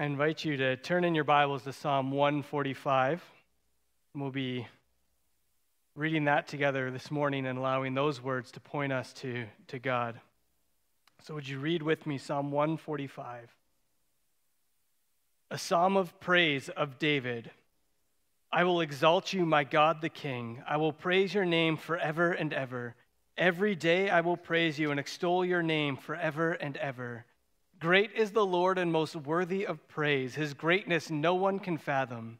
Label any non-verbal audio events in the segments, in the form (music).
I invite you to turn in your Bibles to Psalm 145. We'll be reading that together this morning and allowing those words to point us to, to God. So, would you read with me Psalm 145? A psalm of praise of David. I will exalt you, my God the King. I will praise your name forever and ever. Every day I will praise you and extol your name forever and ever. Great is the Lord and most worthy of praise. His greatness no one can fathom.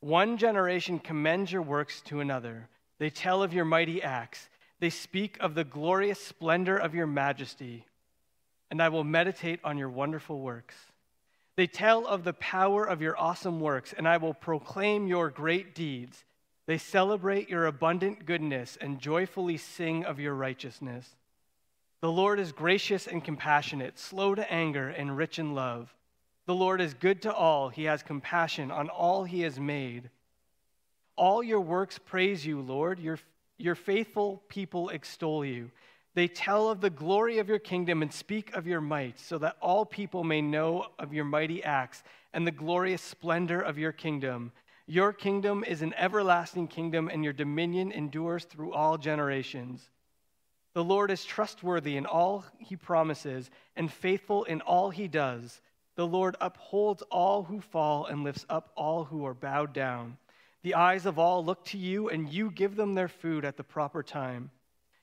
One generation commends your works to another. They tell of your mighty acts. They speak of the glorious splendor of your majesty. And I will meditate on your wonderful works. They tell of the power of your awesome works, and I will proclaim your great deeds. They celebrate your abundant goodness and joyfully sing of your righteousness. The Lord is gracious and compassionate, slow to anger, and rich in love. The Lord is good to all. He has compassion on all he has made. All your works praise you, Lord. Your, your faithful people extol you. They tell of the glory of your kingdom and speak of your might, so that all people may know of your mighty acts and the glorious splendor of your kingdom. Your kingdom is an everlasting kingdom, and your dominion endures through all generations. The Lord is trustworthy in all he promises and faithful in all he does. The Lord upholds all who fall and lifts up all who are bowed down. The eyes of all look to you, and you give them their food at the proper time.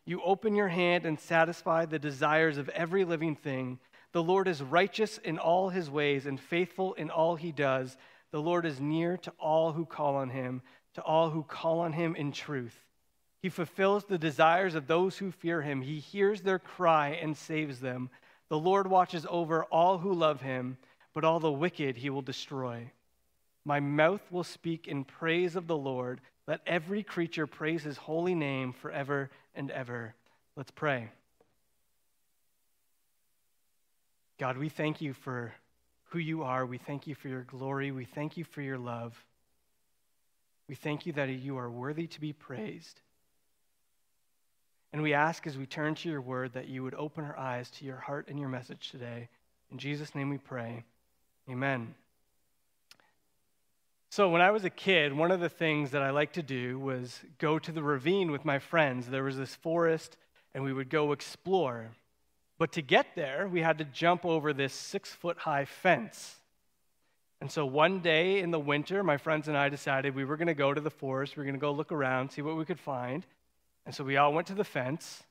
You open your hand and satisfy the desires of every living thing. The Lord is righteous in all his ways and faithful in all he does. The Lord is near to all who call on him, to all who call on him in truth. He fulfills the desires of those who fear him. He hears their cry and saves them. The Lord watches over all who love him, but all the wicked he will destroy. My mouth will speak in praise of the Lord. Let every creature praise his holy name forever and ever. Let's pray. God, we thank you for who you are. We thank you for your glory. We thank you for your love. We thank you that you are worthy to be praised. And we ask as we turn to your word that you would open our eyes to your heart and your message today. In Jesus' name we pray. Amen. So, when I was a kid, one of the things that I liked to do was go to the ravine with my friends. There was this forest, and we would go explore. But to get there, we had to jump over this six foot high fence. And so one day in the winter, my friends and I decided we were going to go to the forest. We were going to go look around, see what we could find. And so we all went to the fence.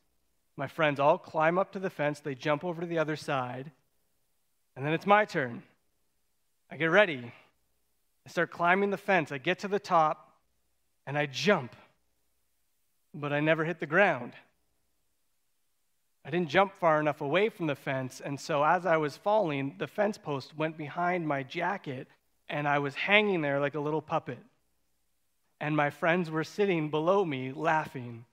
My friends all climb up to the fence, they jump over to the other side, and then it's my turn. I get ready. I start climbing the fence. I get to the top, and I jump, but I never hit the ground. I didn't jump far enough away from the fence, and so as I was falling, the fence post went behind my jacket, and I was hanging there like a little puppet. And my friends were sitting below me laughing.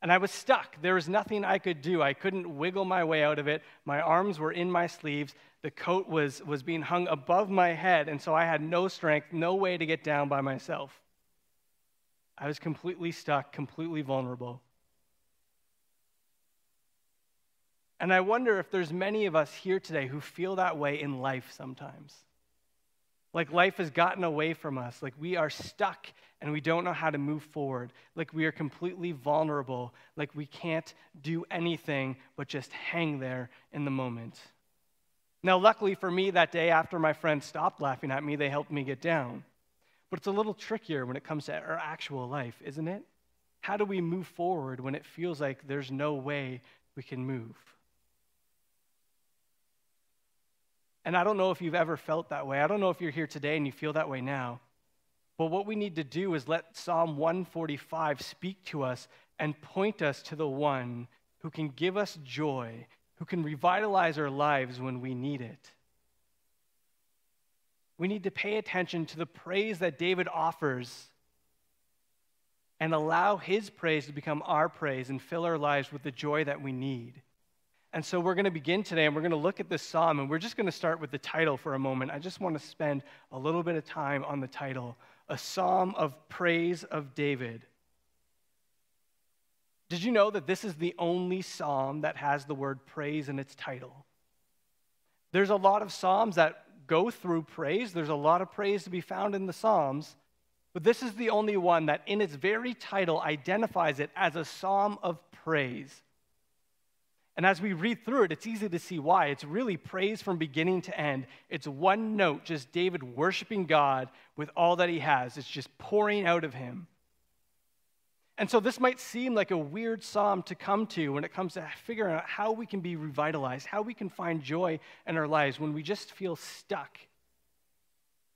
And I was stuck. There was nothing I could do. I couldn't wiggle my way out of it. My arms were in my sleeves. The coat was, was being hung above my head, and so I had no strength, no way to get down by myself. I was completely stuck, completely vulnerable. And I wonder if there's many of us here today who feel that way in life sometimes. Like life has gotten away from us, like we are stuck and we don't know how to move forward, like we are completely vulnerable, like we can't do anything but just hang there in the moment. Now, luckily for me, that day after my friends stopped laughing at me, they helped me get down. But it's a little trickier when it comes to our actual life, isn't it? How do we move forward when it feels like there's no way we can move? And I don't know if you've ever felt that way. I don't know if you're here today and you feel that way now. But what we need to do is let Psalm 145 speak to us and point us to the one who can give us joy, who can revitalize our lives when we need it. We need to pay attention to the praise that David offers and allow his praise to become our praise and fill our lives with the joy that we need. And so we're going to begin today and we're going to look at this psalm and we're just going to start with the title for a moment. I just want to spend a little bit of time on the title a psalm of praise of David. Did you know that this is the only psalm that has the word praise in its title? There's a lot of psalms that go through praise. There's a lot of praise to be found in the Psalms, but this is the only one that, in its very title, identifies it as a psalm of praise. And as we read through it, it's easy to see why. It's really praise from beginning to end. It's one note, just David worshiping God with all that he has. It's just pouring out of him. And so this might seem like a weird psalm to come to when it comes to figuring out how we can be revitalized, how we can find joy in our lives when we just feel stuck.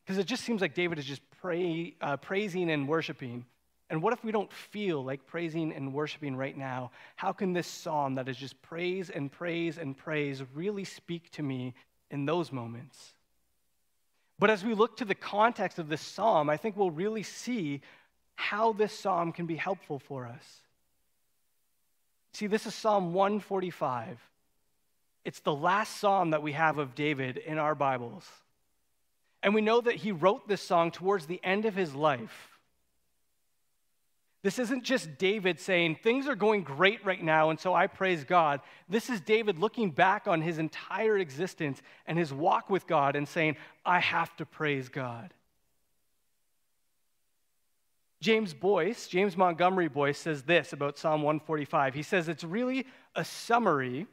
Because it just seems like David is just pray, uh, praising and worshiping. And what if we don't feel like praising and worshiping right now? How can this psalm that is just praise and praise and praise really speak to me in those moments? But as we look to the context of this psalm, I think we'll really see how this psalm can be helpful for us. See, this is Psalm 145. It's the last psalm that we have of David in our Bibles. And we know that he wrote this song towards the end of his life. This isn't just David saying, things are going great right now, and so I praise God. This is David looking back on his entire existence and his walk with God and saying, I have to praise God. James Boice, James Montgomery Boice, says this about Psalm 145. He says it's really a summary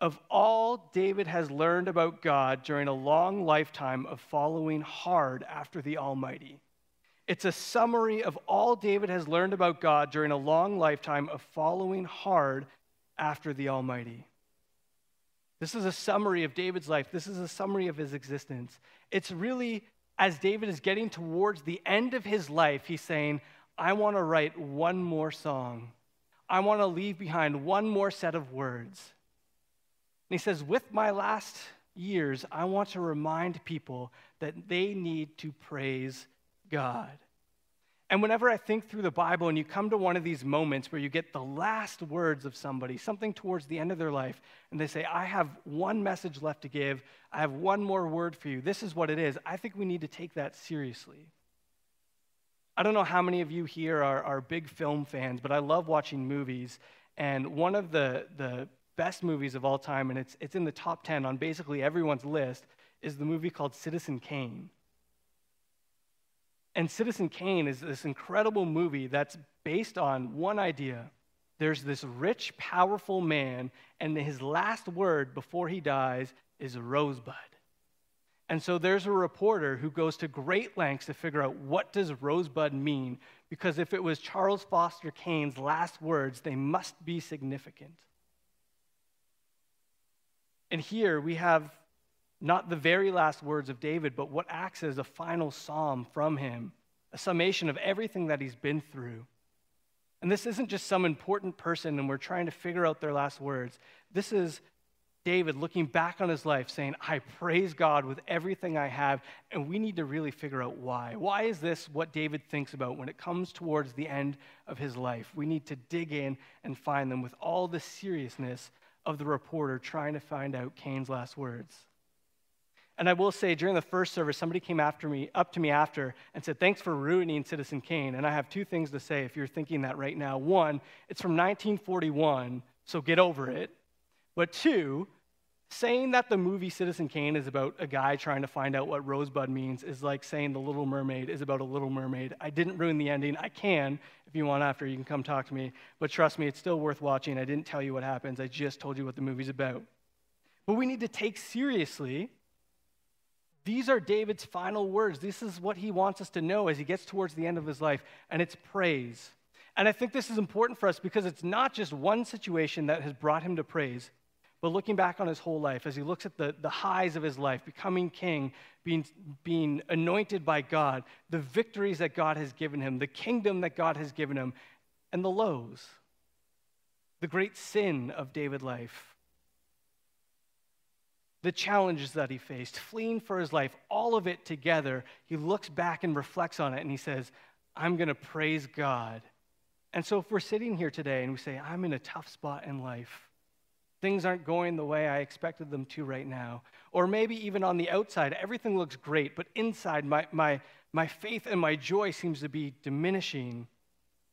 of all David has learned about God during a long lifetime of following hard after the Almighty. It's a summary of all David has learned about God during a long lifetime of following hard after the Almighty. This is a summary of David's life. This is a summary of his existence. It's really, as David is getting towards the end of his life, he's saying, I want to write one more song. I want to leave behind one more set of words. And he says, With my last years, I want to remind people that they need to praise God. And whenever I think through the Bible and you come to one of these moments where you get the last words of somebody, something towards the end of their life, and they say, I have one message left to give, I have one more word for you, this is what it is, I think we need to take that seriously. I don't know how many of you here are, are big film fans, but I love watching movies. And one of the, the best movies of all time, and it's, it's in the top 10 on basically everyone's list, is the movie called Citizen Kane. And Citizen Kane is this incredible movie that's based on one idea. There's this rich, powerful man, and his last word before he dies is rosebud. And so there's a reporter who goes to great lengths to figure out what does rosebud mean because if it was Charles Foster Kane's last words, they must be significant. And here we have not the very last words of David, but what acts as a final psalm from him, a summation of everything that he's been through. And this isn't just some important person and we're trying to figure out their last words. This is David looking back on his life saying, I praise God with everything I have, and we need to really figure out why. Why is this what David thinks about when it comes towards the end of his life? We need to dig in and find them with all the seriousness of the reporter trying to find out Kane's last words. And I will say, during the first service, somebody came after me, up to me after and said, Thanks for ruining Citizen Kane. And I have two things to say if you're thinking that right now. One, it's from 1941, so get over it. But two, saying that the movie Citizen Kane is about a guy trying to find out what rosebud means is like saying The Little Mermaid is about a little mermaid. I didn't ruin the ending. I can. If you want after, you can come talk to me. But trust me, it's still worth watching. I didn't tell you what happens, I just told you what the movie's about. But we need to take seriously these are David's final words. This is what he wants us to know as he gets towards the end of his life, and it's praise. And I think this is important for us because it's not just one situation that has brought him to praise, but looking back on his whole life, as he looks at the, the highs of his life, becoming king, being, being anointed by God, the victories that God has given him, the kingdom that God has given him, and the lows, the great sin of David's life the challenges that he faced, fleeing for his life, all of it together, he looks back and reflects on it and he says, I'm going to praise God. And so if we're sitting here today and we say, I'm in a tough spot in life, things aren't going the way I expected them to right now, or maybe even on the outside, everything looks great, but inside, my, my, my faith and my joy seems to be diminishing.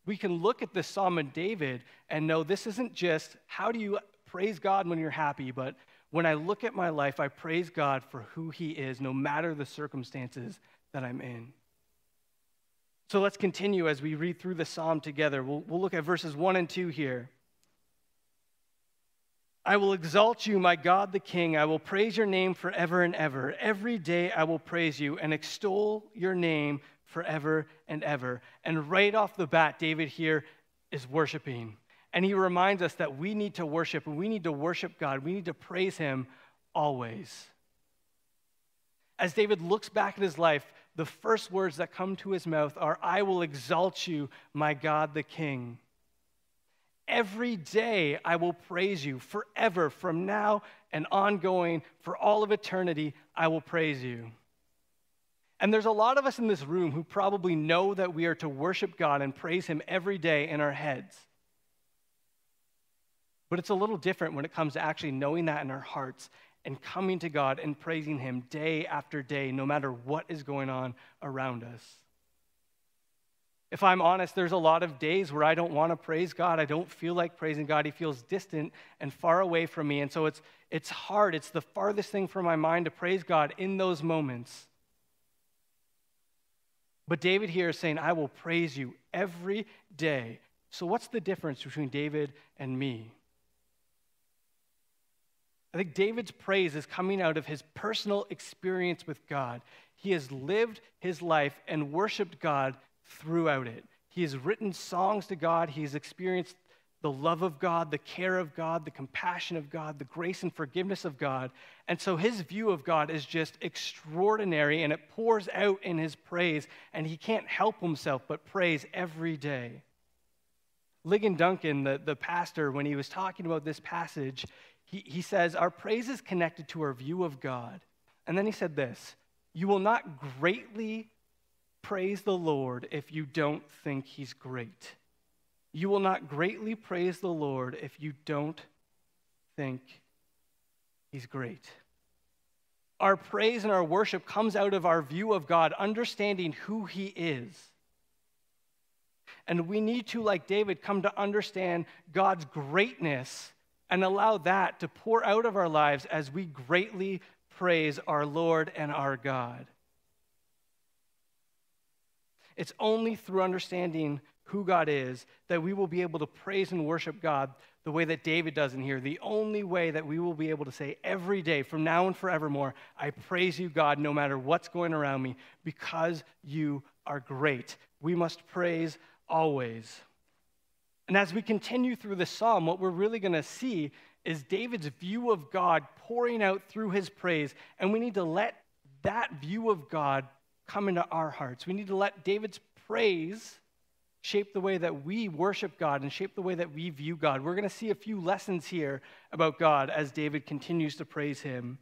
We can look at this Psalm of David and know this isn't just how do you praise God when you're happy, but When I look at my life, I praise God for who He is, no matter the circumstances that I'm in. So let's continue as we read through the psalm together. We'll, we'll look at verses 1 and 2 here. I will exalt you, my God the King. I will praise your name forever and ever. Every day I will praise you and extol your name forever and ever. And right off the bat, David here is worshiping. And he reminds us that we need to worship and we need to worship God. We need to praise him always. As David looks back at his life, the first words that come to his mouth are, I will exalt you, my God the King. Every day I will praise you forever, from now and ongoing, for all of eternity, I will praise you. And there's a lot of us in this room who probably know that we are to worship God and praise Him every day in our heads. But it's a little different when it comes to actually knowing that in our hearts and coming to God and praising Him day after day, no matter what is going on around us. If I'm honest, there's a lot of days where I don't want to praise God. I don't feel like praising God. He feels distant and far away from me. And so it's, it's hard. It's the farthest thing from my mind to praise God in those moments. But David here is saying, I will praise you every day. So, what's the difference between David and me? I think David's praise is coming out of his personal experience with God. He has lived his life and worshiped God throughout it. He has written songs to God. He's experienced the love of God, the care of God, the compassion of God, the grace and forgiveness of God. And so his view of God is just extraordinary and it pours out in his praise, and he can't help himself but praise every day. Ligon Duncan, the, the pastor, when he was talking about this passage, he, he says, Our praise is connected to our view of God. And then he said this You will not greatly praise the Lord if you don't think he's great. You will not greatly praise the Lord if you don't think he's great. Our praise and our worship comes out of our view of God, understanding who he is. And we need to, like David, come to understand God's greatness and allow that to pour out of our lives as we greatly praise our Lord and our God. It's only through understanding who God is that we will be able to praise and worship God the way that David does in here. The only way that we will be able to say every day, from now and forevermore, I praise you, God, no matter what's going around me, because you are great. We must praise always. And as we continue through the psalm, what we're really going to see is David's view of God pouring out through his praise. And we need to let that view of God come into our hearts. We need to let David's praise shape the way that we worship God and shape the way that we view God. We're going to see a few lessons here about God as David continues to praise him.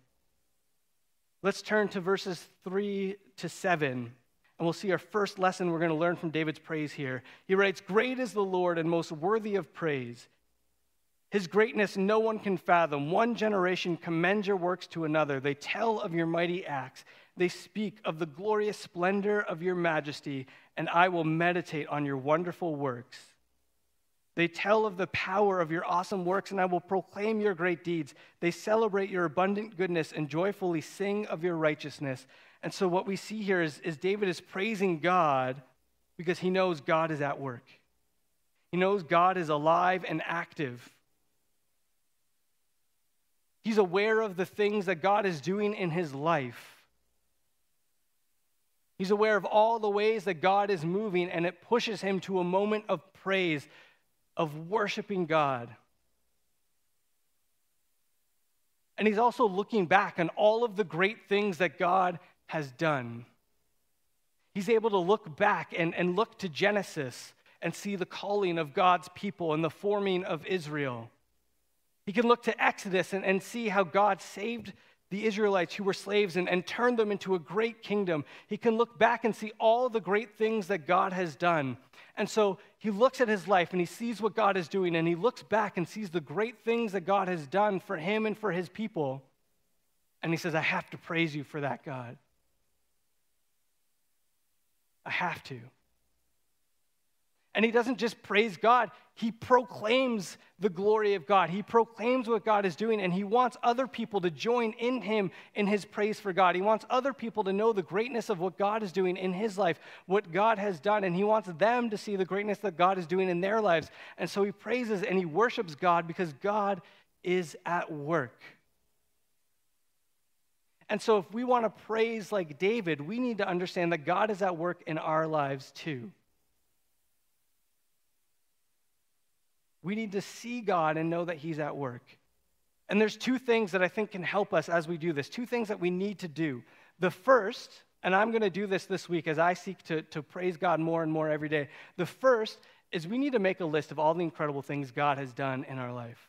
Let's turn to verses 3 to 7. And we'll see our first lesson we're going to learn from David's praise here. He writes, Great is the Lord and most worthy of praise. His greatness no one can fathom. One generation commends your works to another. They tell of your mighty acts. They speak of the glorious splendor of your majesty, and I will meditate on your wonderful works. They tell of the power of your awesome works, and I will proclaim your great deeds. They celebrate your abundant goodness and joyfully sing of your righteousness. And so, what we see here is, is David is praising God because he knows God is at work. He knows God is alive and active. He's aware of the things that God is doing in his life. He's aware of all the ways that God is moving, and it pushes him to a moment of praise, of worshiping God. And he's also looking back on all of the great things that God has done. He's able to look back and, and look to Genesis and see the calling of God's people and the forming of Israel. He can look to Exodus and, and see how God saved the Israelites who were slaves and, and turned them into a great kingdom. He can look back and see all the great things that God has done. And so he looks at his life and he sees what God is doing, and he looks back and sees the great things that God has done for him and for his people. And he says, I have to praise you for that, God. I have to. And he doesn't just praise God, he proclaims the glory of God. He proclaims what God is doing, and he wants other people to join in him in his praise for God. He wants other people to know the greatness of what God is doing in his life, what God has done, and he wants them to see the greatness that God is doing in their lives. And so he praises and he worships God because God is at work. And so, if we want to praise like David, we need to understand that God is at work in our lives too. We need to see God and know that He's at work. And there's two things that I think can help us as we do this, two things that we need to do. The first, and I'm going to do this this week as I seek to, to praise God more and more every day. The first is we need to make a list of all the incredible things God has done in our life.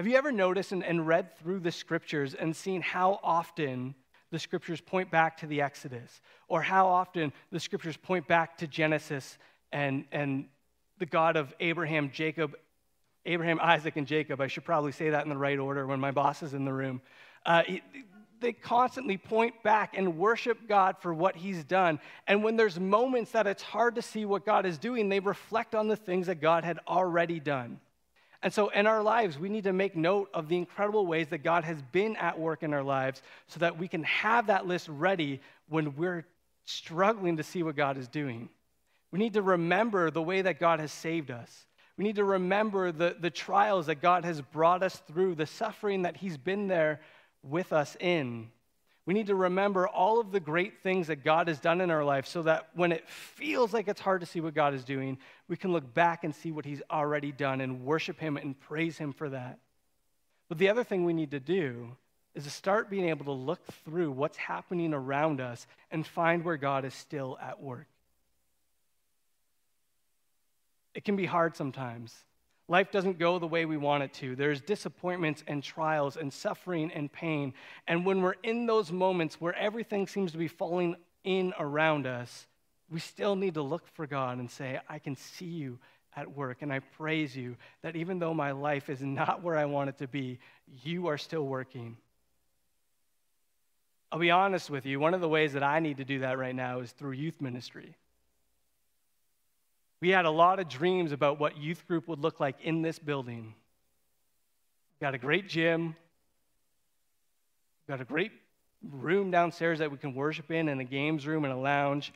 Have you ever noticed and, and read through the scriptures and seen how often the scriptures point back to the Exodus, or how often the scriptures point back to Genesis and, and the God of Abraham, Jacob, Abraham, Isaac, and Jacob. I should probably say that in the right order when my boss is in the room. Uh, they constantly point back and worship God for what He's done. And when there's moments that it's hard to see what God is doing, they reflect on the things that God had already done. And so, in our lives, we need to make note of the incredible ways that God has been at work in our lives so that we can have that list ready when we're struggling to see what God is doing. We need to remember the way that God has saved us. We need to remember the, the trials that God has brought us through, the suffering that He's been there with us in. We need to remember all of the great things that God has done in our life so that when it feels like it's hard to see what God is doing, we can look back and see what He's already done and worship Him and praise Him for that. But the other thing we need to do is to start being able to look through what's happening around us and find where God is still at work. It can be hard sometimes. Life doesn't go the way we want it to. There's disappointments and trials and suffering and pain. And when we're in those moments where everything seems to be falling in around us, we still need to look for God and say, I can see you at work, and I praise you that even though my life is not where I want it to be, you are still working. I'll be honest with you, one of the ways that I need to do that right now is through youth ministry. We had a lot of dreams about what youth group would look like in this building. We got a great gym, we got a great room downstairs that we can worship in, and a games room and a lounge.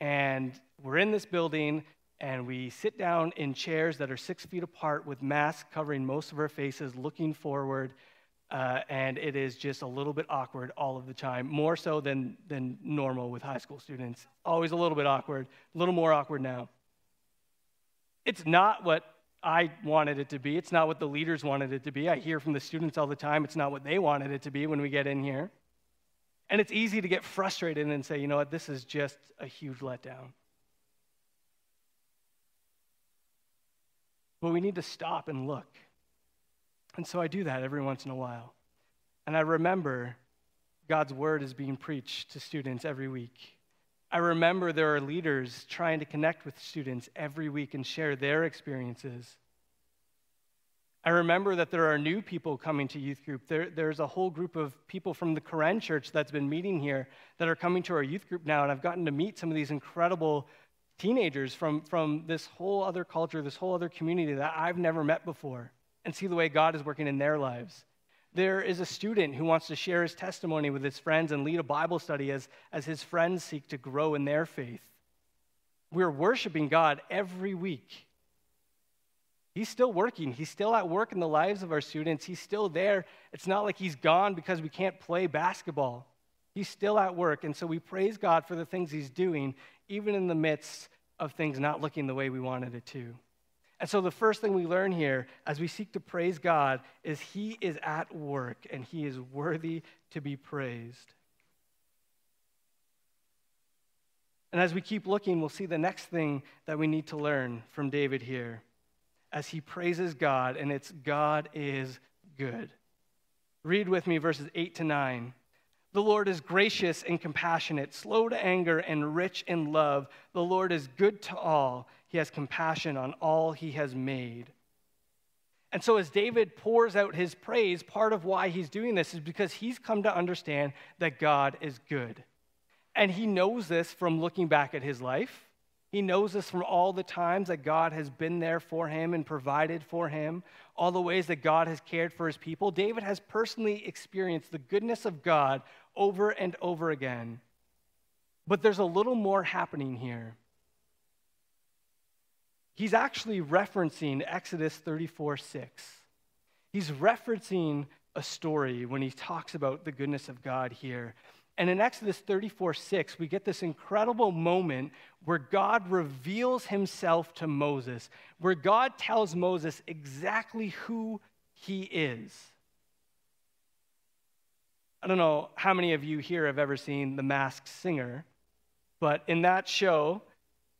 And we're in this building, and we sit down in chairs that are six feet apart with masks covering most of our faces, looking forward. Uh, and it is just a little bit awkward all of the time, more so than, than normal with high school students. Always a little bit awkward, a little more awkward now. It's not what I wanted it to be. It's not what the leaders wanted it to be. I hear from the students all the time it's not what they wanted it to be when we get in here. And it's easy to get frustrated and say, you know what, this is just a huge letdown. But we need to stop and look. And so I do that every once in a while. And I remember God's word is being preached to students every week. I remember there are leaders trying to connect with students every week and share their experiences. I remember that there are new people coming to youth group. There, there's a whole group of people from the Korean church that's been meeting here that are coming to our youth group now, and I've gotten to meet some of these incredible teenagers from, from this whole other culture, this whole other community that I've never met before, and see the way God is working in their lives. There is a student who wants to share his testimony with his friends and lead a Bible study as, as his friends seek to grow in their faith. We're worshiping God every week. He's still working. He's still at work in the lives of our students. He's still there. It's not like he's gone because we can't play basketball. He's still at work. And so we praise God for the things he's doing, even in the midst of things not looking the way we wanted it to. And so, the first thing we learn here as we seek to praise God is He is at work and He is worthy to be praised. And as we keep looking, we'll see the next thing that we need to learn from David here as he praises God, and it's God is good. Read with me verses 8 to 9. The Lord is gracious and compassionate, slow to anger, and rich in love. The Lord is good to all he has compassion on all he has made. And so, as David pours out his praise, part of why he's doing this is because he's come to understand that God is good. And he knows this from looking back at his life. He knows this from all the times that God has been there for him and provided for him, all the ways that God has cared for his people. David has personally experienced the goodness of God over and over again. But there's a little more happening here. He's actually referencing Exodus 34 6. He's referencing a story when he talks about the goodness of God here. And in Exodus 34 6, we get this incredible moment where God reveals himself to Moses, where God tells Moses exactly who he is. I don't know how many of you here have ever seen The Masked Singer, but in that show,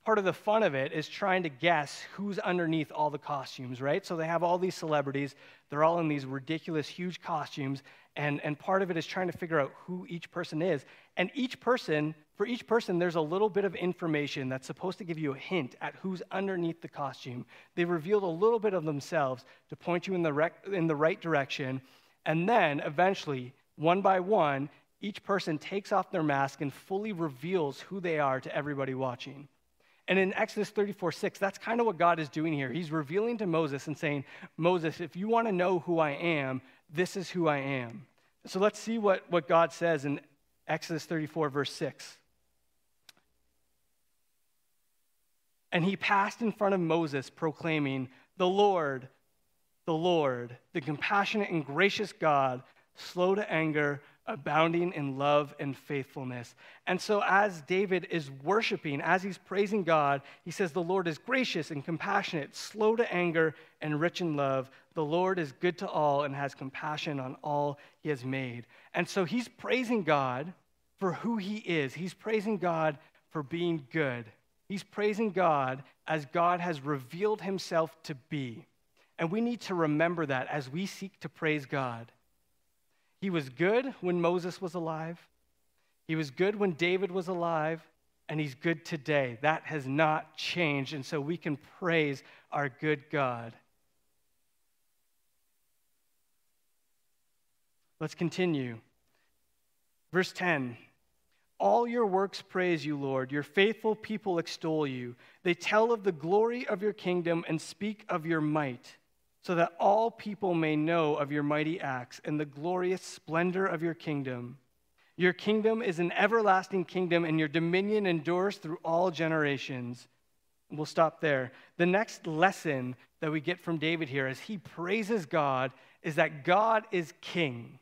part of the fun of it is trying to guess who's underneath all the costumes, right? So they have all these celebrities, they're all in these ridiculous, huge costumes, and, and part of it is trying to figure out who each person is. And each person, for each person, there's a little bit of information that's supposed to give you a hint at who's underneath the costume. They revealed a little bit of themselves to point you in the, rec- in the right direction. And then eventually, one by one, each person takes off their mask and fully reveals who they are to everybody watching. And in Exodus 34 6, that's kind of what God is doing here. He's revealing to Moses and saying, Moses, if you want to know who I am, this is who I am. So let's see what, what God says in Exodus 34, verse 6. And he passed in front of Moses, proclaiming, The Lord, the Lord, the compassionate and gracious God, slow to anger abounding in love and faithfulness. And so, as David is worshiping, as he's praising God, he says, The Lord is gracious and compassionate, slow to anger, and rich in love. The Lord is good to all and has compassion on all he has made. And so, he's praising God for who he is. He's praising God for being good. He's praising God as God has revealed himself to be. And we need to remember that as we seek to praise God. He was good when Moses was alive. He was good when David was alive, and he's good today. That has not changed, and so we can praise our good God. Let's continue. Verse 10 All your works praise you, Lord. Your faithful people extol you. They tell of the glory of your kingdom and speak of your might so that all people may know of your mighty acts and the glorious splendor of your kingdom. Your kingdom is an everlasting kingdom, and your dominion endures through all generations. We'll stop there. The next lesson that we get from David here as he praises God is that God is king.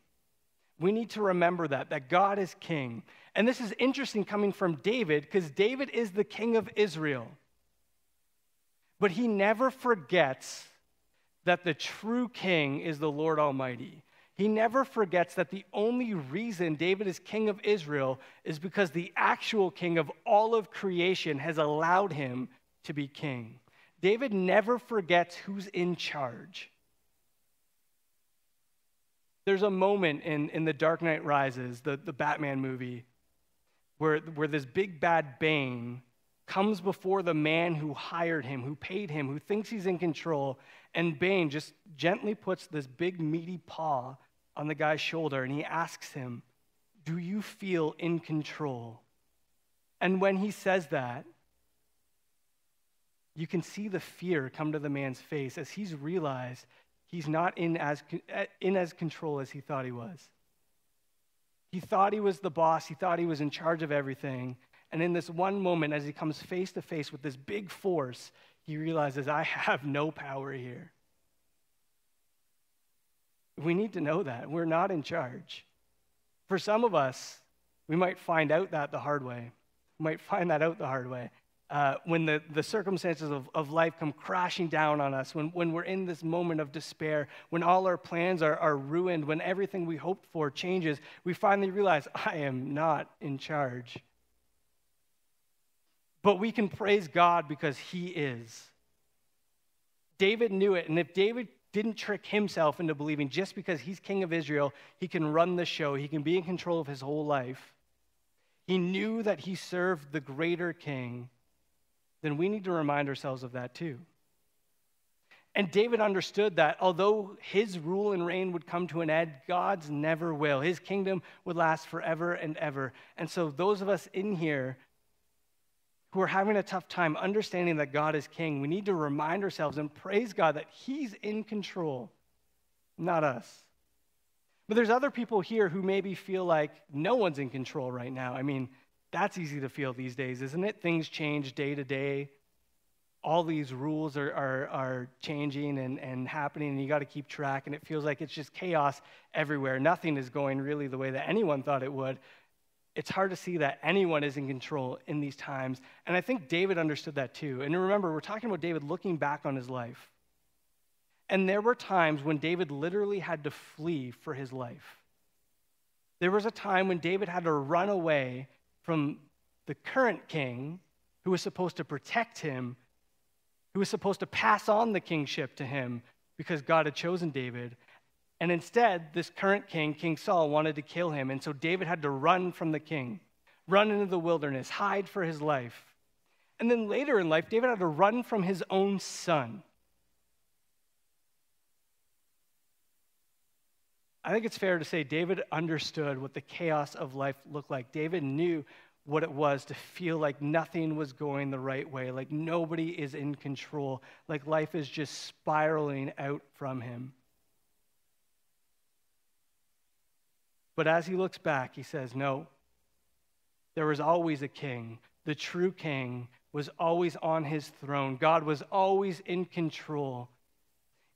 We need to remember that, that God is king. And this is interesting coming from David because David is the king of Israel. But he never forgets that the true king is the Lord Almighty. He never forgets that the only reason David is king of Israel is because the actual king of all of creation has allowed him to be king. David never forgets who's in charge. There's a moment in, in The Dark Knight Rises, the, the Batman movie, where, where this big bad Bane comes before the man who hired him, who paid him, who thinks he's in control, and Bane just gently puts this big, meaty paw on the guy's shoulder and he asks him, Do you feel in control? And when he says that, you can see the fear come to the man's face as he's realized he's not in as, in as control as he thought he was. He thought he was the boss, he thought he was in charge of everything. And in this one moment, as he comes face to face with this big force, he realizes, I have no power here. We need to know that. We're not in charge. For some of us, we might find out that the hard way. We might find that out the hard way. Uh, when the, the circumstances of, of life come crashing down on us, when, when we're in this moment of despair, when all our plans are, are ruined, when everything we hoped for changes, we finally realize, I am not in charge. But we can praise God because He is. David knew it, and if David didn't trick himself into believing just because he's king of Israel, he can run the show, he can be in control of his whole life. He knew that he served the greater king, then we need to remind ourselves of that too. And David understood that although his rule and reign would come to an end, God's never will. His kingdom would last forever and ever. And so, those of us in here who are having a tough time understanding that God is king, we need to remind ourselves and praise God that He's in control, not us. But there's other people here who maybe feel like no one's in control right now. I mean, that's easy to feel these days, isn't it? Things change day to day. All these rules are, are, are changing and, and happening, and you got to keep track, and it feels like it's just chaos everywhere. Nothing is going really the way that anyone thought it would it's hard to see that anyone is in control in these times. And I think David understood that too. And remember, we're talking about David looking back on his life. And there were times when David literally had to flee for his life. There was a time when David had to run away from the current king who was supposed to protect him, who was supposed to pass on the kingship to him because God had chosen David. And instead, this current king, King Saul, wanted to kill him. And so David had to run from the king, run into the wilderness, hide for his life. And then later in life, David had to run from his own son. I think it's fair to say David understood what the chaos of life looked like. David knew what it was to feel like nothing was going the right way, like nobody is in control, like life is just spiraling out from him. But as he looks back, he says, No, there was always a king. The true king was always on his throne. God was always in control.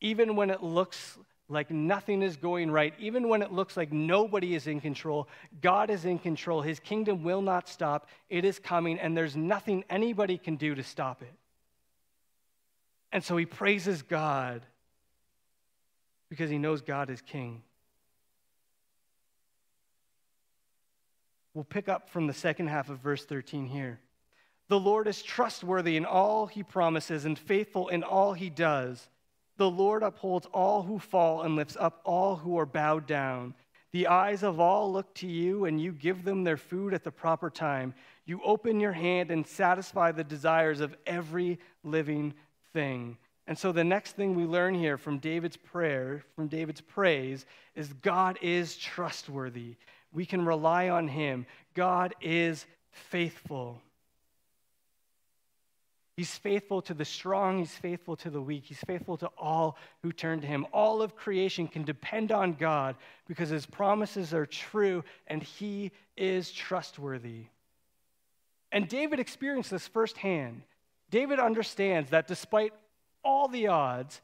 Even when it looks like nothing is going right, even when it looks like nobody is in control, God is in control. His kingdom will not stop. It is coming, and there's nothing anybody can do to stop it. And so he praises God because he knows God is king. We'll pick up from the second half of verse 13 here. The Lord is trustworthy in all he promises and faithful in all he does. The Lord upholds all who fall and lifts up all who are bowed down. The eyes of all look to you, and you give them their food at the proper time. You open your hand and satisfy the desires of every living thing. And so the next thing we learn here from David's prayer, from David's praise, is God is trustworthy. We can rely on Him. God is faithful. He's faithful to the strong, He's faithful to the weak, He's faithful to all who turn to Him. All of creation can depend on God because His promises are true and He is trustworthy. And David experienced this firsthand. David understands that despite all the odds,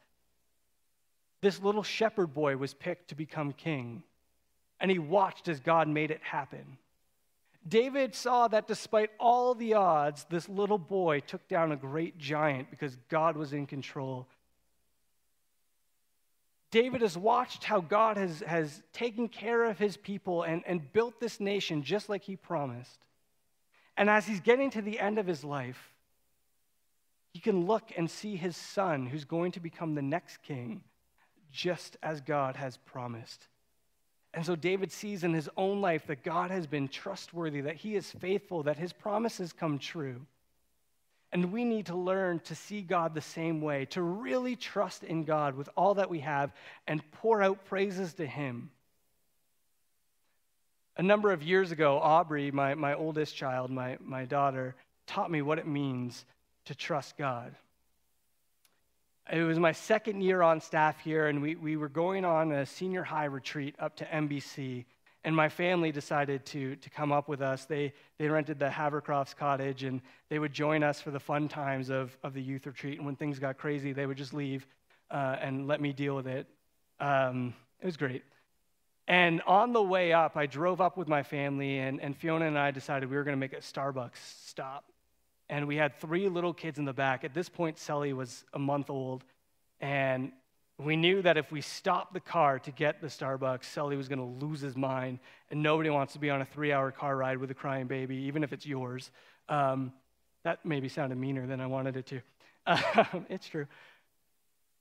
this little shepherd boy was picked to become king and he watched as God made it happen. David saw that despite all the odds, this little boy took down a great giant because God was in control. David has watched how God has, has taken care of his people and, and built this nation just like he promised. And as he's getting to the end of his life, he can look and see his son, who's going to become the next king, just as God has promised. And so David sees in his own life that God has been trustworthy, that he is faithful, that his promises come true. And we need to learn to see God the same way, to really trust in God with all that we have and pour out praises to him. A number of years ago, Aubrey, my, my oldest child, my, my daughter, taught me what it means to trust God. It was my second year on staff here, and we, we were going on a senior high retreat up to NBC. And my family decided to, to come up with us. They, they rented the Havercroft's cottage, and they would join us for the fun times of, of the youth retreat. And when things got crazy, they would just leave uh, and let me deal with it. Um, it was great. And on the way up, I drove up with my family, and, and Fiona and I decided we were going to make a Starbucks stop and we had three little kids in the back. At this point, Sully was a month old, and we knew that if we stopped the car to get the Starbucks, Sully was going to lose his mind, and nobody wants to be on a three-hour car ride with a crying baby, even if it's yours. Um, that maybe sounded meaner than I wanted it to. (laughs) It's true.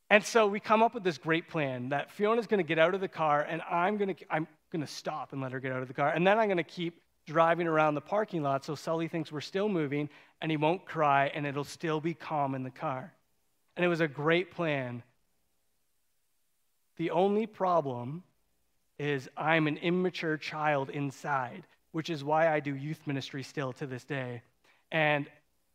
And so we come up with this great plan that Fiona's going to get out of the car, and I'm going to stop and let her get out of the car, and then I'm going to keep driving around the parking lot so Sully thinks we're still moving and he won't cry and it'll still be calm in the car. And it was a great plan. The only problem is I'm an immature child inside, which is why I do youth ministry still to this day. And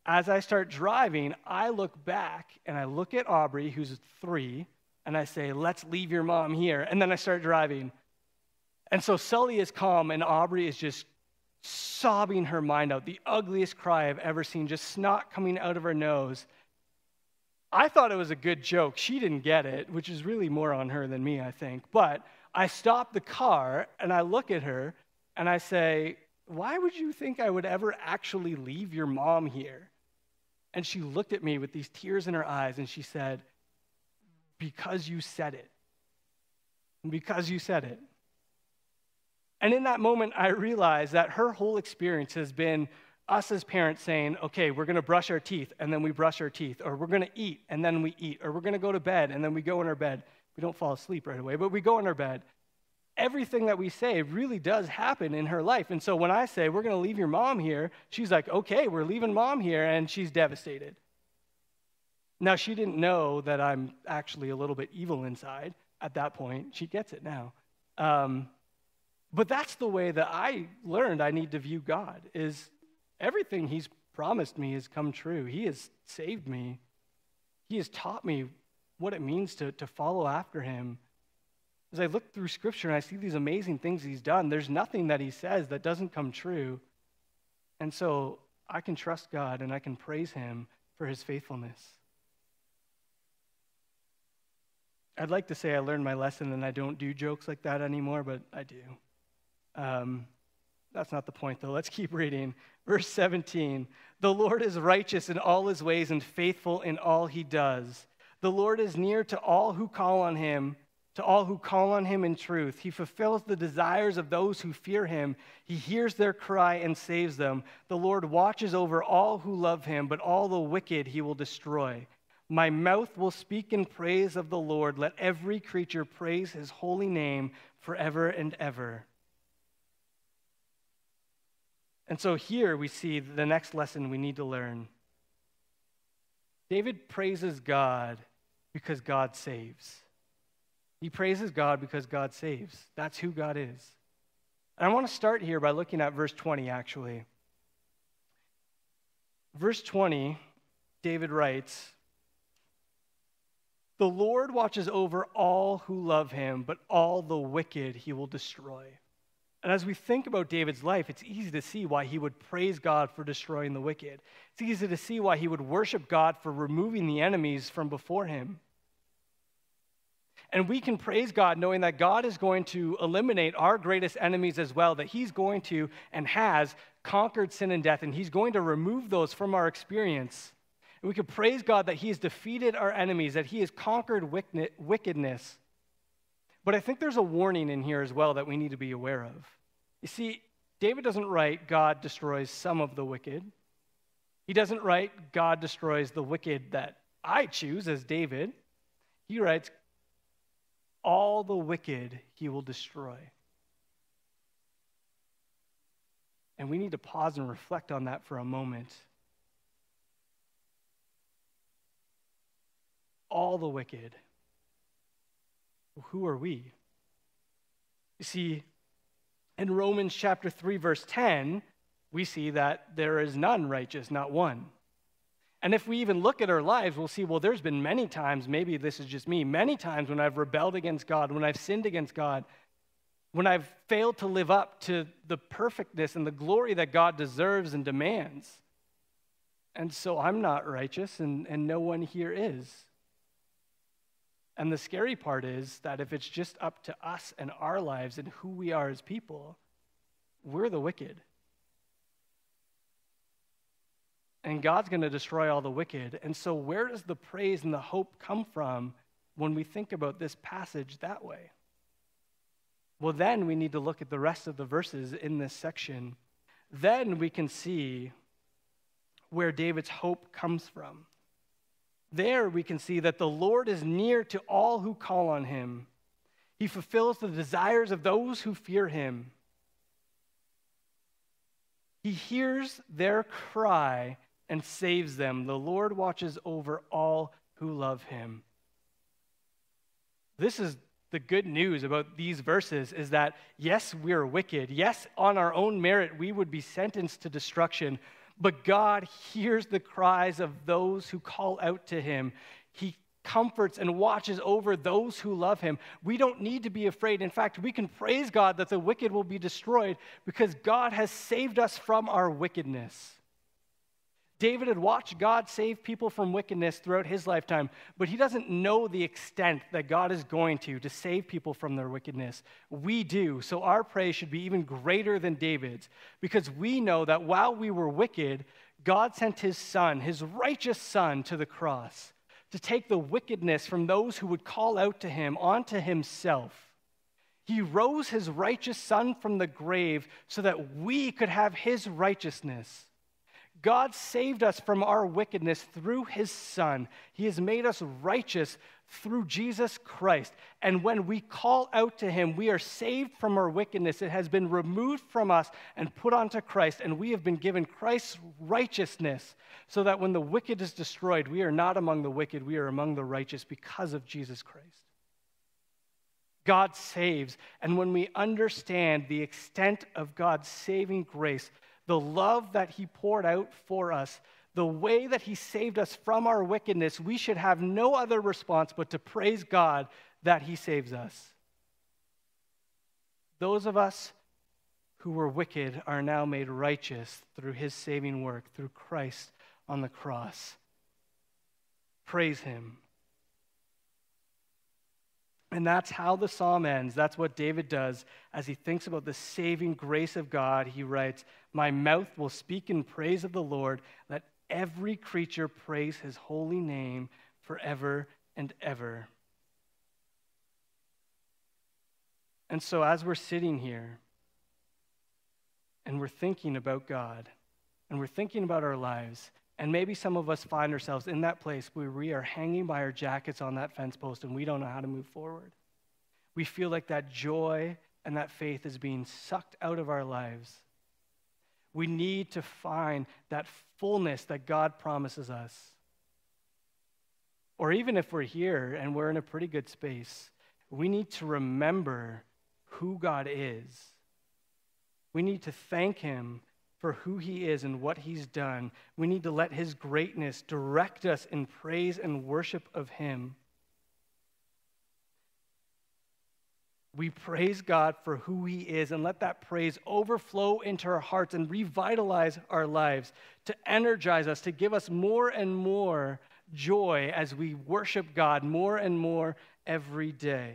as I start driving, I look back and I look at Aubrey, who's three, and I say, Let's leave your mom here. And then I start driving. And so Sully is calm, and Aubrey is just sobbing her mind out, the ugliest cry I've ever seen, just snot coming out of her nose. I thought it was a good joke. She didn't get it, which is really more on her than me, I think. But I stop the car and I look at her and I say, Why would you think I would ever actually leave your mom here? And she looked at me with these tears in her eyes and she said, Because you said it. Because you said it. And in that moment, I realized that her whole experience has been us as parents saying, okay, we're going to brush our teeth and then we brush our teeth, or we're going to eat and then we eat, or we're going to go to bed and then we go in our bed. We don't fall asleep right away, but we go in our bed. Everything that we say really does happen in her life. And so when I say, we're going to leave your mom here, she's like, okay, we're leaving mom here, and she's devastated. Now, she didn't know that I'm actually a little bit evil inside at that point. She gets it now. Um, but that's the way that I learned I need to view God is everything he's promised me has come true. He has saved me. He has taught me what it means to, to follow after him. As I look through scripture and I see these amazing things he's done, there's nothing that he says that doesn't come true. And so I can trust God and I can praise him for his faithfulness. I'd like to say I learned my lesson and I don't do jokes like that anymore, but I do. Um, that's not the point, though. Let's keep reading. Verse 17 The Lord is righteous in all his ways and faithful in all he does. The Lord is near to all who call on him, to all who call on him in truth. He fulfills the desires of those who fear him. He hears their cry and saves them. The Lord watches over all who love him, but all the wicked he will destroy. My mouth will speak in praise of the Lord. Let every creature praise his holy name forever and ever. And so here we see the next lesson we need to learn. David praises God because God saves. He praises God because God saves. That's who God is. And I want to start here by looking at verse 20, actually. Verse 20, David writes The Lord watches over all who love him, but all the wicked he will destroy. And as we think about David's life, it's easy to see why he would praise God for destroying the wicked. It's easy to see why he would worship God for removing the enemies from before him. And we can praise God knowing that God is going to eliminate our greatest enemies as well, that He's going to and has conquered sin and death, and He's going to remove those from our experience. And we can praise God that He has defeated our enemies, that He has conquered wickedness. But I think there's a warning in here as well that we need to be aware of. You see, David doesn't write, God destroys some of the wicked. He doesn't write, God destroys the wicked that I choose as David. He writes, all the wicked he will destroy. And we need to pause and reflect on that for a moment. All the wicked who are we? You see, in Romans chapter 3, verse 10, we see that there is none righteous, not one. And if we even look at our lives, we'll see, well, there's been many times, maybe this is just me, many times when I've rebelled against God, when I've sinned against God, when I've failed to live up to the perfectness and the glory that God deserves and demands. And so I'm not righteous, and, and no one here is. And the scary part is that if it's just up to us and our lives and who we are as people, we're the wicked. And God's going to destroy all the wicked. And so, where does the praise and the hope come from when we think about this passage that way? Well, then we need to look at the rest of the verses in this section. Then we can see where David's hope comes from. There we can see that the Lord is near to all who call on him. He fulfills the desires of those who fear him. He hears their cry and saves them. The Lord watches over all who love him. This is the good news about these verses is that yes, we're wicked. Yes, on our own merit, we would be sentenced to destruction. But God hears the cries of those who call out to him. He comforts and watches over those who love him. We don't need to be afraid. In fact, we can praise God that the wicked will be destroyed because God has saved us from our wickedness. David had watched God save people from wickedness throughout his lifetime, but he doesn't know the extent that God is going to to save people from their wickedness. We do. So our praise should be even greater than David's because we know that while we were wicked, God sent his son, his righteous son, to the cross to take the wickedness from those who would call out to him onto himself. He rose his righteous son from the grave so that we could have his righteousness. God saved us from our wickedness through his Son. He has made us righteous through Jesus Christ. And when we call out to him, we are saved from our wickedness. It has been removed from us and put onto Christ, and we have been given Christ's righteousness so that when the wicked is destroyed, we are not among the wicked, we are among the righteous because of Jesus Christ. God saves, and when we understand the extent of God's saving grace, the love that He poured out for us, the way that He saved us from our wickedness, we should have no other response but to praise God that He saves us. Those of us who were wicked are now made righteous through His saving work, through Christ on the cross. Praise Him. And that's how the psalm ends. That's what David does as he thinks about the saving grace of God. He writes, My mouth will speak in praise of the Lord. Let every creature praise his holy name forever and ever. And so, as we're sitting here and we're thinking about God and we're thinking about our lives, and maybe some of us find ourselves in that place where we are hanging by our jackets on that fence post and we don't know how to move forward. We feel like that joy and that faith is being sucked out of our lives. We need to find that fullness that God promises us. Or even if we're here and we're in a pretty good space, we need to remember who God is. We need to thank Him for who he is and what he's done. We need to let his greatness direct us in praise and worship of him. We praise God for who He is and let that praise overflow into our hearts and revitalize our lives, to energize us, to give us more and more joy as we worship God more and more every day.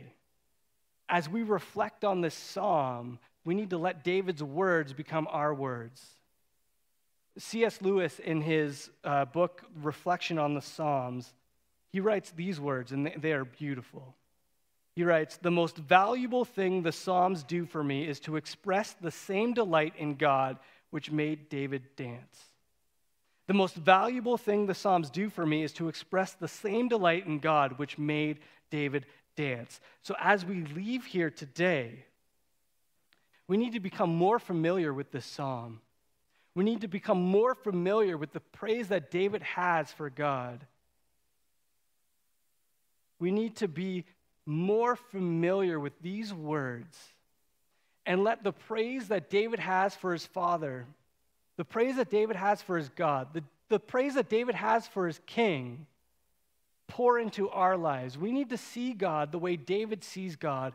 As we reflect on this psalm, we need to let David's words become our words. C.S. Lewis, in his uh, book Reflection on the Psalms, he writes these words, and they are beautiful. He writes, The most valuable thing the Psalms do for me is to express the same delight in God which made David dance. The most valuable thing the Psalms do for me is to express the same delight in God which made David dance. So as we leave here today, we need to become more familiar with this psalm. We need to become more familiar with the praise that David has for God. We need to be more familiar with these words and let the praise that David has for his father, the praise that David has for his God, the, the praise that David has for his king, pour into our lives. We need to see God the way David sees God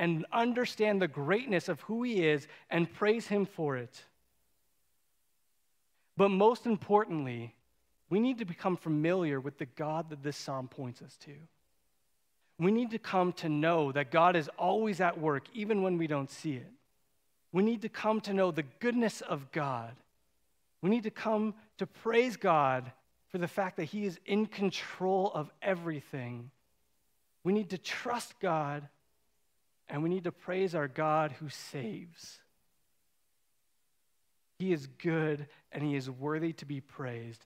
and understand the greatness of who he is and praise him for it. But most importantly, we need to become familiar with the God that this psalm points us to. We need to come to know that God is always at work, even when we don't see it. We need to come to know the goodness of God. We need to come to praise God for the fact that He is in control of everything. We need to trust God, and we need to praise our God who saves. He is good and he is worthy to be praised.